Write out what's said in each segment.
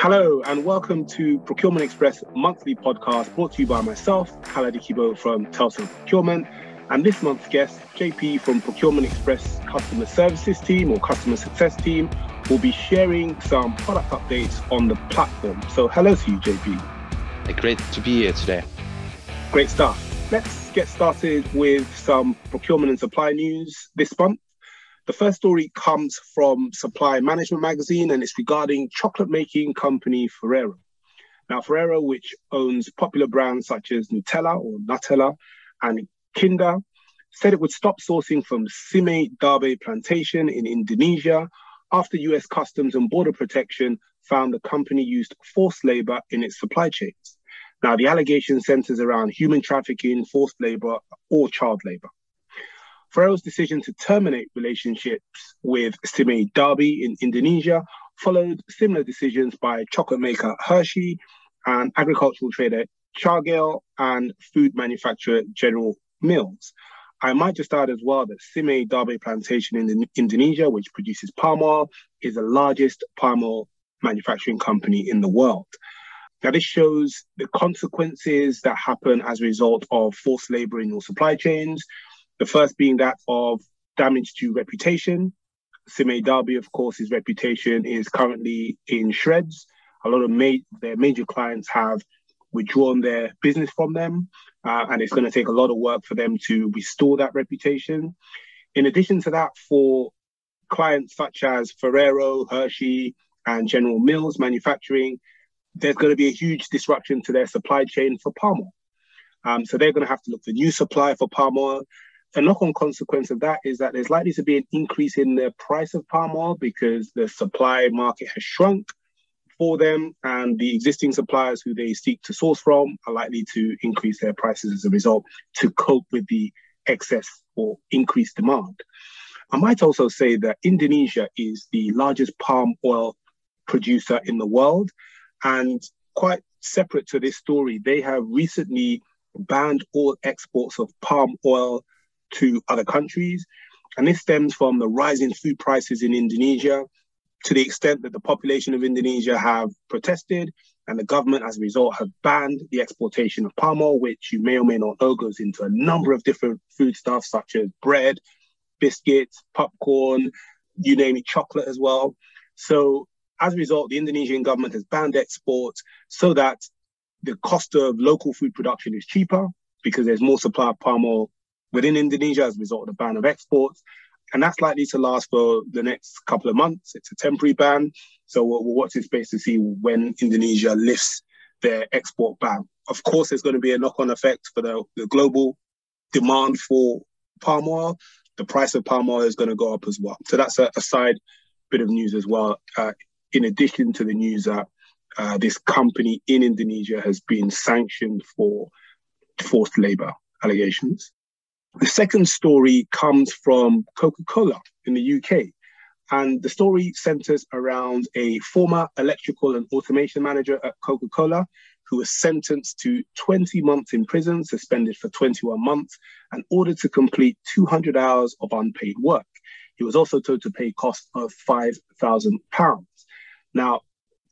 Hello and welcome to Procurement Express monthly podcast brought to you by myself, Kala Dikibo from Telstra Procurement, and this month's guest, JP from Procurement Express Customer Services Team or Customer Success Team, will be sharing some product updates on the platform. So, hello to you, JP. Great to be here today. Great stuff. Let's get started with some procurement and supply news this month. The first story comes from Supply Management Magazine and it's regarding chocolate making company Ferrero. Now, Ferrero, which owns popular brands such as Nutella or Nutella and Kinder, said it would stop sourcing from Sime Darby plantation in Indonesia after US Customs and Border Protection found the company used forced labor in its supply chains. Now, the allegation centers around human trafficking, forced labor, or child labor. Ferrero's decision to terminate relationships with Sime Darby in Indonesia followed similar decisions by chocolate maker Hershey and agricultural trader Cargill and food manufacturer General Mills. I might just add as well that Sime Darby plantation in Indonesia, which produces palm oil, is the largest palm oil manufacturing company in the world. Now, this shows the consequences that happen as a result of forced labor in your supply chains, the first being that of damage to reputation. Sime Darby, of course, his reputation is currently in shreds. A lot of ma- their major clients have withdrawn their business from them, uh, and it's going to take a lot of work for them to restore that reputation. In addition to that, for clients such as Ferrero, Hershey, and General Mills Manufacturing, there's going to be a huge disruption to their supply chain for palm oil. Um, so they're going to have to look for new supply for palm oil. A knock-on consequence of that is that there's likely to be an increase in the price of palm oil because the supply market has shrunk for them, and the existing suppliers who they seek to source from are likely to increase their prices as a result to cope with the excess or increased demand. I might also say that Indonesia is the largest palm oil producer in the world, and quite separate to this story, they have recently banned all exports of palm oil to other countries. And this stems from the rising food prices in Indonesia to the extent that the population of Indonesia have protested and the government, as a result, have banned the exportation of palm oil, which you may or may not know goes into a number of different foodstuffs such as bread, biscuits, popcorn, you name it, chocolate as well. So as a result, the Indonesian government has banned exports so that the cost of local food production is cheaper because there's more supply of palm oil within Indonesia as a result of the ban of exports. And that's likely to last for the next couple of months. It's a temporary ban. So we'll, we'll watch this space to see when Indonesia lifts their export ban. Of course, there's going to be a knock on effect for the, the global demand for palm oil. The price of palm oil is going to go up as well. So that's a, a side bit of news as well. Uh, in addition to the news that uh, this company in Indonesia has been sanctioned for forced labor allegations. The second story comes from Coca Cola in the UK. And the story centers around a former electrical and automation manager at Coca Cola who was sentenced to 20 months in prison, suspended for 21 months, and ordered to complete 200 hours of unpaid work. He was also told to pay costs of £5,000. Now,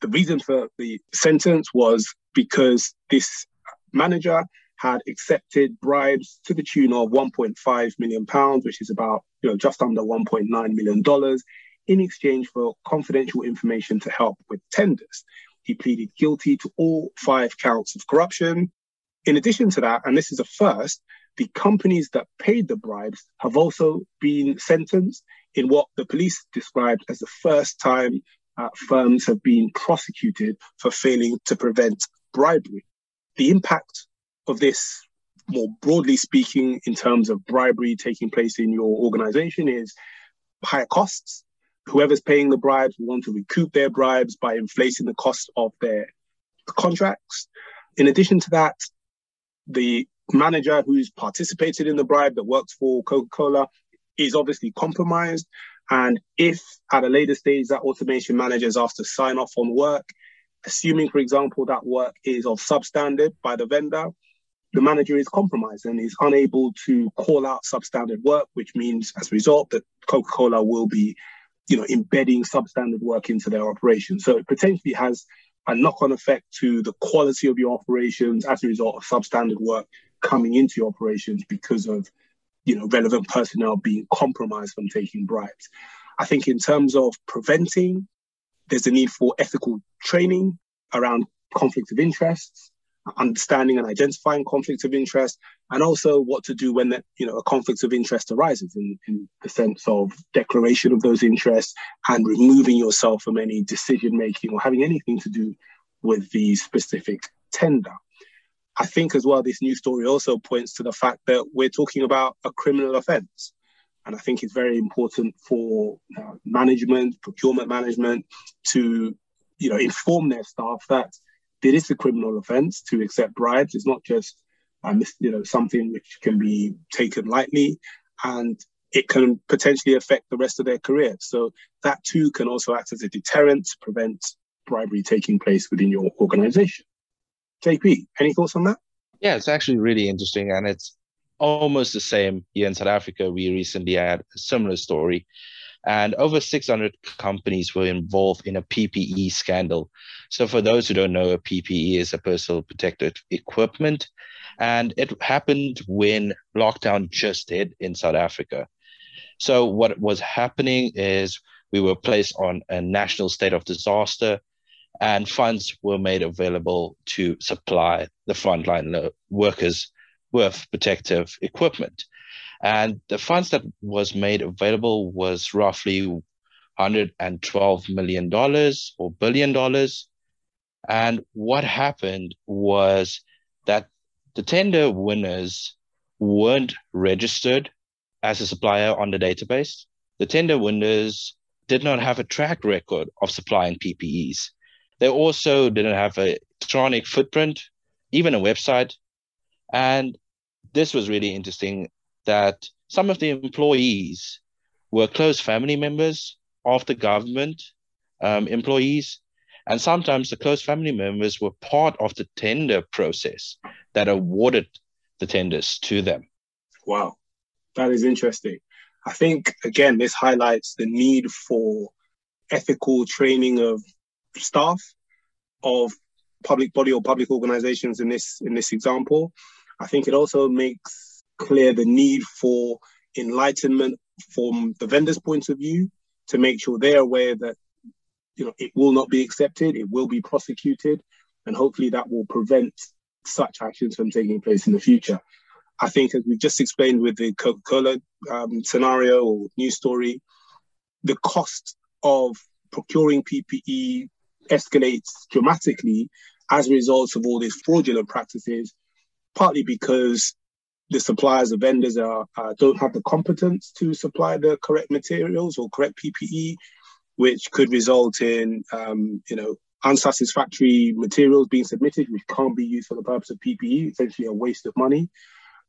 the reason for the sentence was because this manager had accepted bribes to the tune of 1.5 million pounds, which is about you know just under 1.9 million dollars, in exchange for confidential information to help with tenders. He pleaded guilty to all five counts of corruption. In addition to that, and this is a first, the companies that paid the bribes have also been sentenced in what the police described as the first time uh, firms have been prosecuted for failing to prevent bribery. The impact of this, more broadly speaking, in terms of bribery taking place in your organization, is higher costs. Whoever's paying the bribes will want to recoup their bribes by inflating the cost of their contracts. In addition to that, the manager who's participated in the bribe that works for Coca Cola is obviously compromised and if at a later stage that automation manager is asked to sign off on work, assuming, for example, that work is of substandard by the vendor, the manager is compromised and is unable to call out substandard work, which means as a result that Coca-Cola will be, you know, embedding substandard work into their operations. So it potentially has a knock-on effect to the quality of your operations as a result of substandard work coming into your operations because of you know relevant personnel being compromised from taking bribes. I think in terms of preventing, there's a need for ethical training around conflict of interests, understanding and identifying conflicts of interest, and also what to do when that you know a conflict of interest arises in, in the sense of declaration of those interests and removing yourself from any decision making or having anything to do with the specific tender. I think as well, this new story also points to the fact that we're talking about a criminal offence. And I think it's very important for uh, management, procurement management, to you know inform their staff that it is a criminal offence to accept bribes. It's not just um, you know something which can be taken lightly, and it can potentially affect the rest of their career. So that too can also act as a deterrent to prevent bribery taking place within your organisation. JP, any thoughts on that? Yeah, it's actually really interesting, and it's almost the same here in South Africa. We recently had a similar story, and over 600 companies were involved in a PPE scandal. So, for those who don't know, a PPE is a personal protective equipment, and it happened when lockdown just hit in South Africa. So, what was happening is we were placed on a national state of disaster and funds were made available to supply the frontline workers with protective equipment. And the funds that was made available was roughly 112 million dollars or billion dollars. And what happened was that the tender winners weren't registered as a supplier on the database. The tender winners did not have a track record of supplying PPEs. They also didn't have a electronic footprint, even a website. And this was really interesting that some of the employees were close family members of the government um, employees. And sometimes the close family members were part of the tender process that awarded the tenders to them. Wow, that is interesting. I think, again, this highlights the need for ethical training of staff of public body or public organizations in this in this example. I think it also makes clear the need for enlightenment from the vendor's point of view to make sure they're aware that you know it will not be accepted, it will be prosecuted, and hopefully that will prevent such actions from taking place in the future. I think, as we've just explained with the Coca-Cola um, scenario or news story, the cost of procuring PPE escalates dramatically as a result of all these fraudulent practices, partly because the suppliers, the vendors are, uh, don't have the competence to supply the correct materials or correct PPE, which could result in, um, you know, unsatisfactory materials being submitted, which can't be used for the purpose of PPE, essentially a waste of money.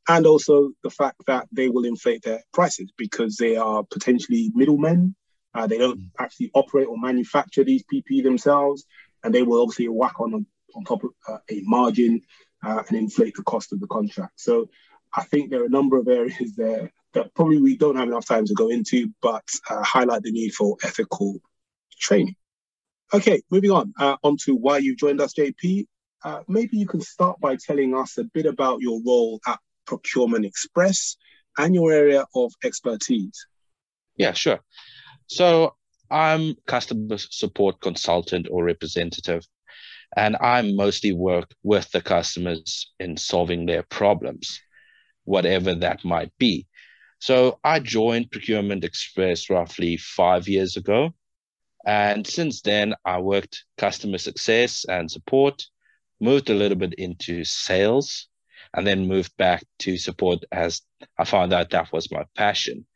And also the fact that they will inflate their prices because they are potentially middlemen uh, they don't mm. actually operate or manufacture these PPE themselves, and they will obviously whack on on top of uh, a margin uh, and inflate the cost of the contract. So I think there are a number of areas there that probably we don't have enough time to go into, but uh, highlight the need for ethical training. Okay, moving on uh, on to why you joined us, JP. Uh, maybe you can start by telling us a bit about your role at Procurement Express and your area of expertise. Yeah, sure. So I'm customer support consultant or representative, and I mostly work with the customers in solving their problems, whatever that might be. So I joined Procurement Express roughly five years ago. And since then, I worked customer success and support, moved a little bit into sales, and then moved back to support as I found out that was my passion.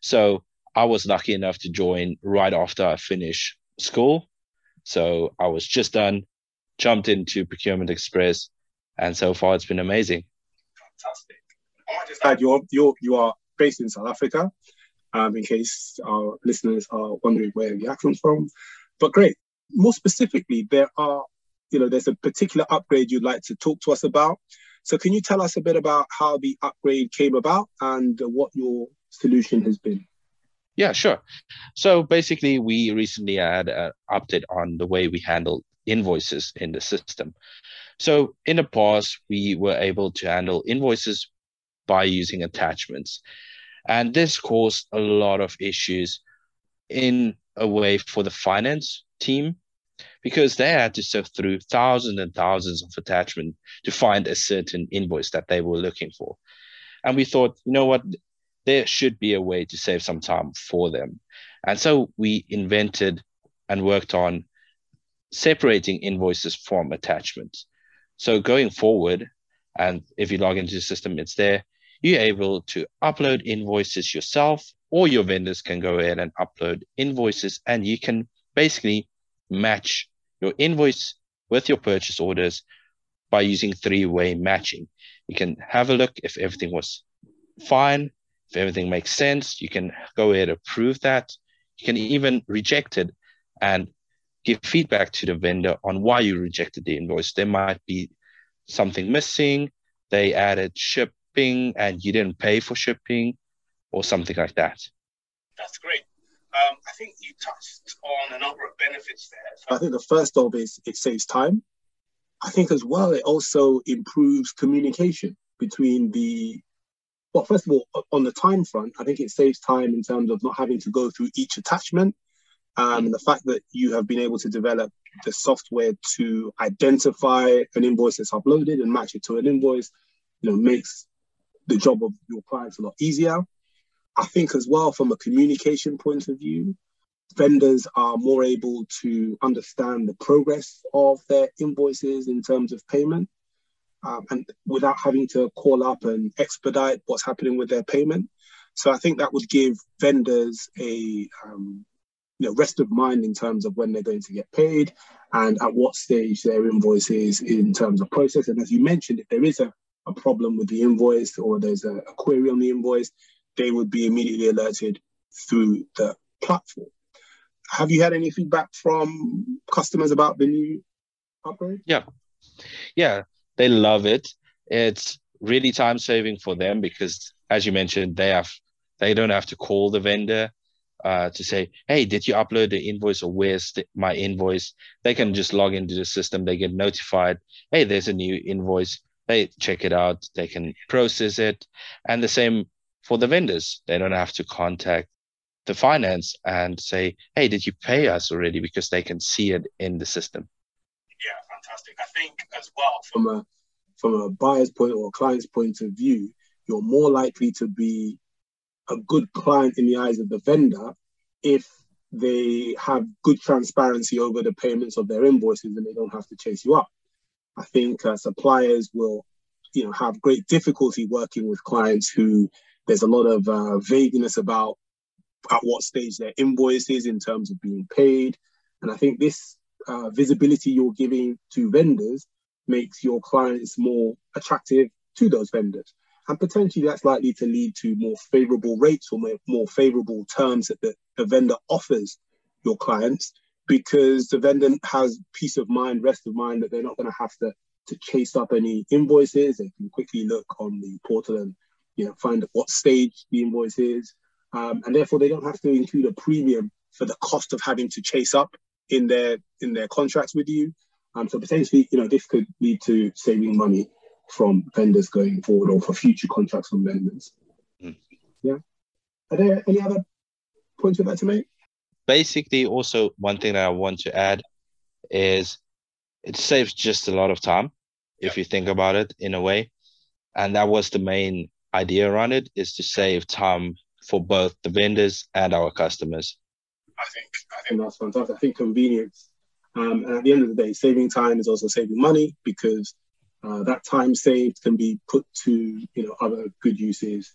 So I was lucky enough to join right after I finished school. So I was just done, jumped into Procurement Express, and so far it's been amazing. Fantastic. I just add you're, you're, you are based in South Africa, um, in case our listeners are wondering where the accent's from. But great. More specifically, there are, you know, there's a particular upgrade you'd like to talk to us about. So can you tell us a bit about how the upgrade came about and what your solution has been? Yeah, sure. So basically, we recently had an update on the way we handle invoices in the system. So in the past, we were able to handle invoices by using attachments. And this caused a lot of issues in a way for the finance team because they had to sift through thousands and thousands of attachments to find a certain invoice that they were looking for. And we thought, you know what, there should be a way to save some time for them. And so we invented and worked on separating invoices from attachments. So going forward, and if you log into the system, it's there, you're able to upload invoices yourself, or your vendors can go ahead and upload invoices, and you can basically match your invoice with your purchase orders by using three-way matching. You can have a look if everything was fine, if everything makes sense, you can go ahead and approve that. You can even reject it and give feedback to the vendor on why you rejected the invoice. There might be something missing, they added shipping and you didn't pay for shipping or something like that. That's great. Um, I think you touched on a number of benefits there. So I think the first of is it saves time. I think as well it also improves communication between the well, first of all, on the time front, I think it saves time in terms of not having to go through each attachment. Um, and the fact that you have been able to develop the software to identify an invoice that's uploaded and match it to an invoice, you know, makes the job of your clients a lot easier. I think as well from a communication point of view, vendors are more able to understand the progress of their invoices in terms of payment um, and without having to call up and expedite what's happening with their payment. So I think that would give vendors a um, you know, rest of mind in terms of when they're going to get paid and at what stage their invoice is in terms of process. And as you mentioned, if there is a, a problem with the invoice or there's a, a query on the invoice, they would be immediately alerted through the platform. Have you had any feedback from customers about the new upgrade? Yeah. Yeah, they love it. It's really time saving for them because as you mentioned, they have they don't have to call the vendor uh, to say, hey, did you upload the invoice or where's the, my invoice? They can just log into the system. They get notified, hey, there's a new invoice. They check it out. They can process it. And the same for the vendors. They don't have to contact the finance and say, hey, did you pay us already? Because they can see it in the system. Yeah, fantastic. I think as well from a from a buyer's point or a client's point of view, you're more likely to be a good client in the eyes of the vendor if they have good transparency over the payments of their invoices and they don't have to chase you up. I think uh, suppliers will, you know, have great difficulty working with clients who there's a lot of uh, vagueness about at what stage their invoice is in terms of being paid. And I think this uh, visibility you're giving to vendors makes your clients more attractive to those vendors. And potentially that's likely to lead to more favorable rates or more, more favorable terms that the, the vendor offers your clients because the vendor has peace of mind, rest of mind that they're not going to have to, to chase up any invoices. They can quickly look on the portal and you know, find what stage the invoice is. Um, and therefore they don't have to include a premium for the cost of having to chase up in their in their contracts with you. Um, so potentially, you know, this could lead to saving money from vendors going forward or for future contracts from vendors. Mm. Yeah. Are there any other points you'd like to make? Basically, also one thing that I want to add is it saves just a lot of time if you think about it in a way. And that was the main idea around it is to save time for both the vendors and our customers. I think I think that's fantastic. I think convenience, um, and at the end of the day, saving time is also saving money because uh, that time saved can be put to you know other good uses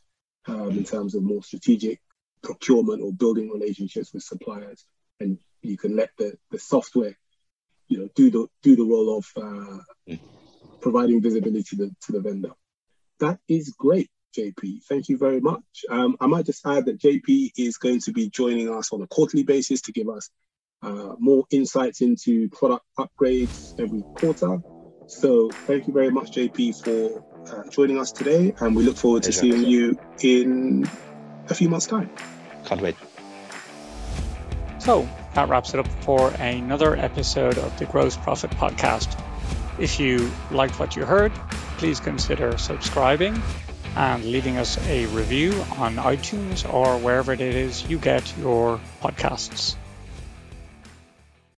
um, in terms of more strategic procurement or building relationships with suppliers, and you can let the, the software you know do the do the role of uh, mm. providing visibility to the, to the vendor. That is great. JP. Thank you very much. Um, I might just add that JP is going to be joining us on a quarterly basis to give us uh, more insights into product upgrades every quarter. So thank you very much, JP, for uh, joining us today, and we look forward to seeing you in a few months' time. Can't wait. So that wraps it up for another episode of the Gross Profit Podcast. If you liked what you heard, please consider subscribing and leaving us a review on iTunes or wherever it is you get your podcasts.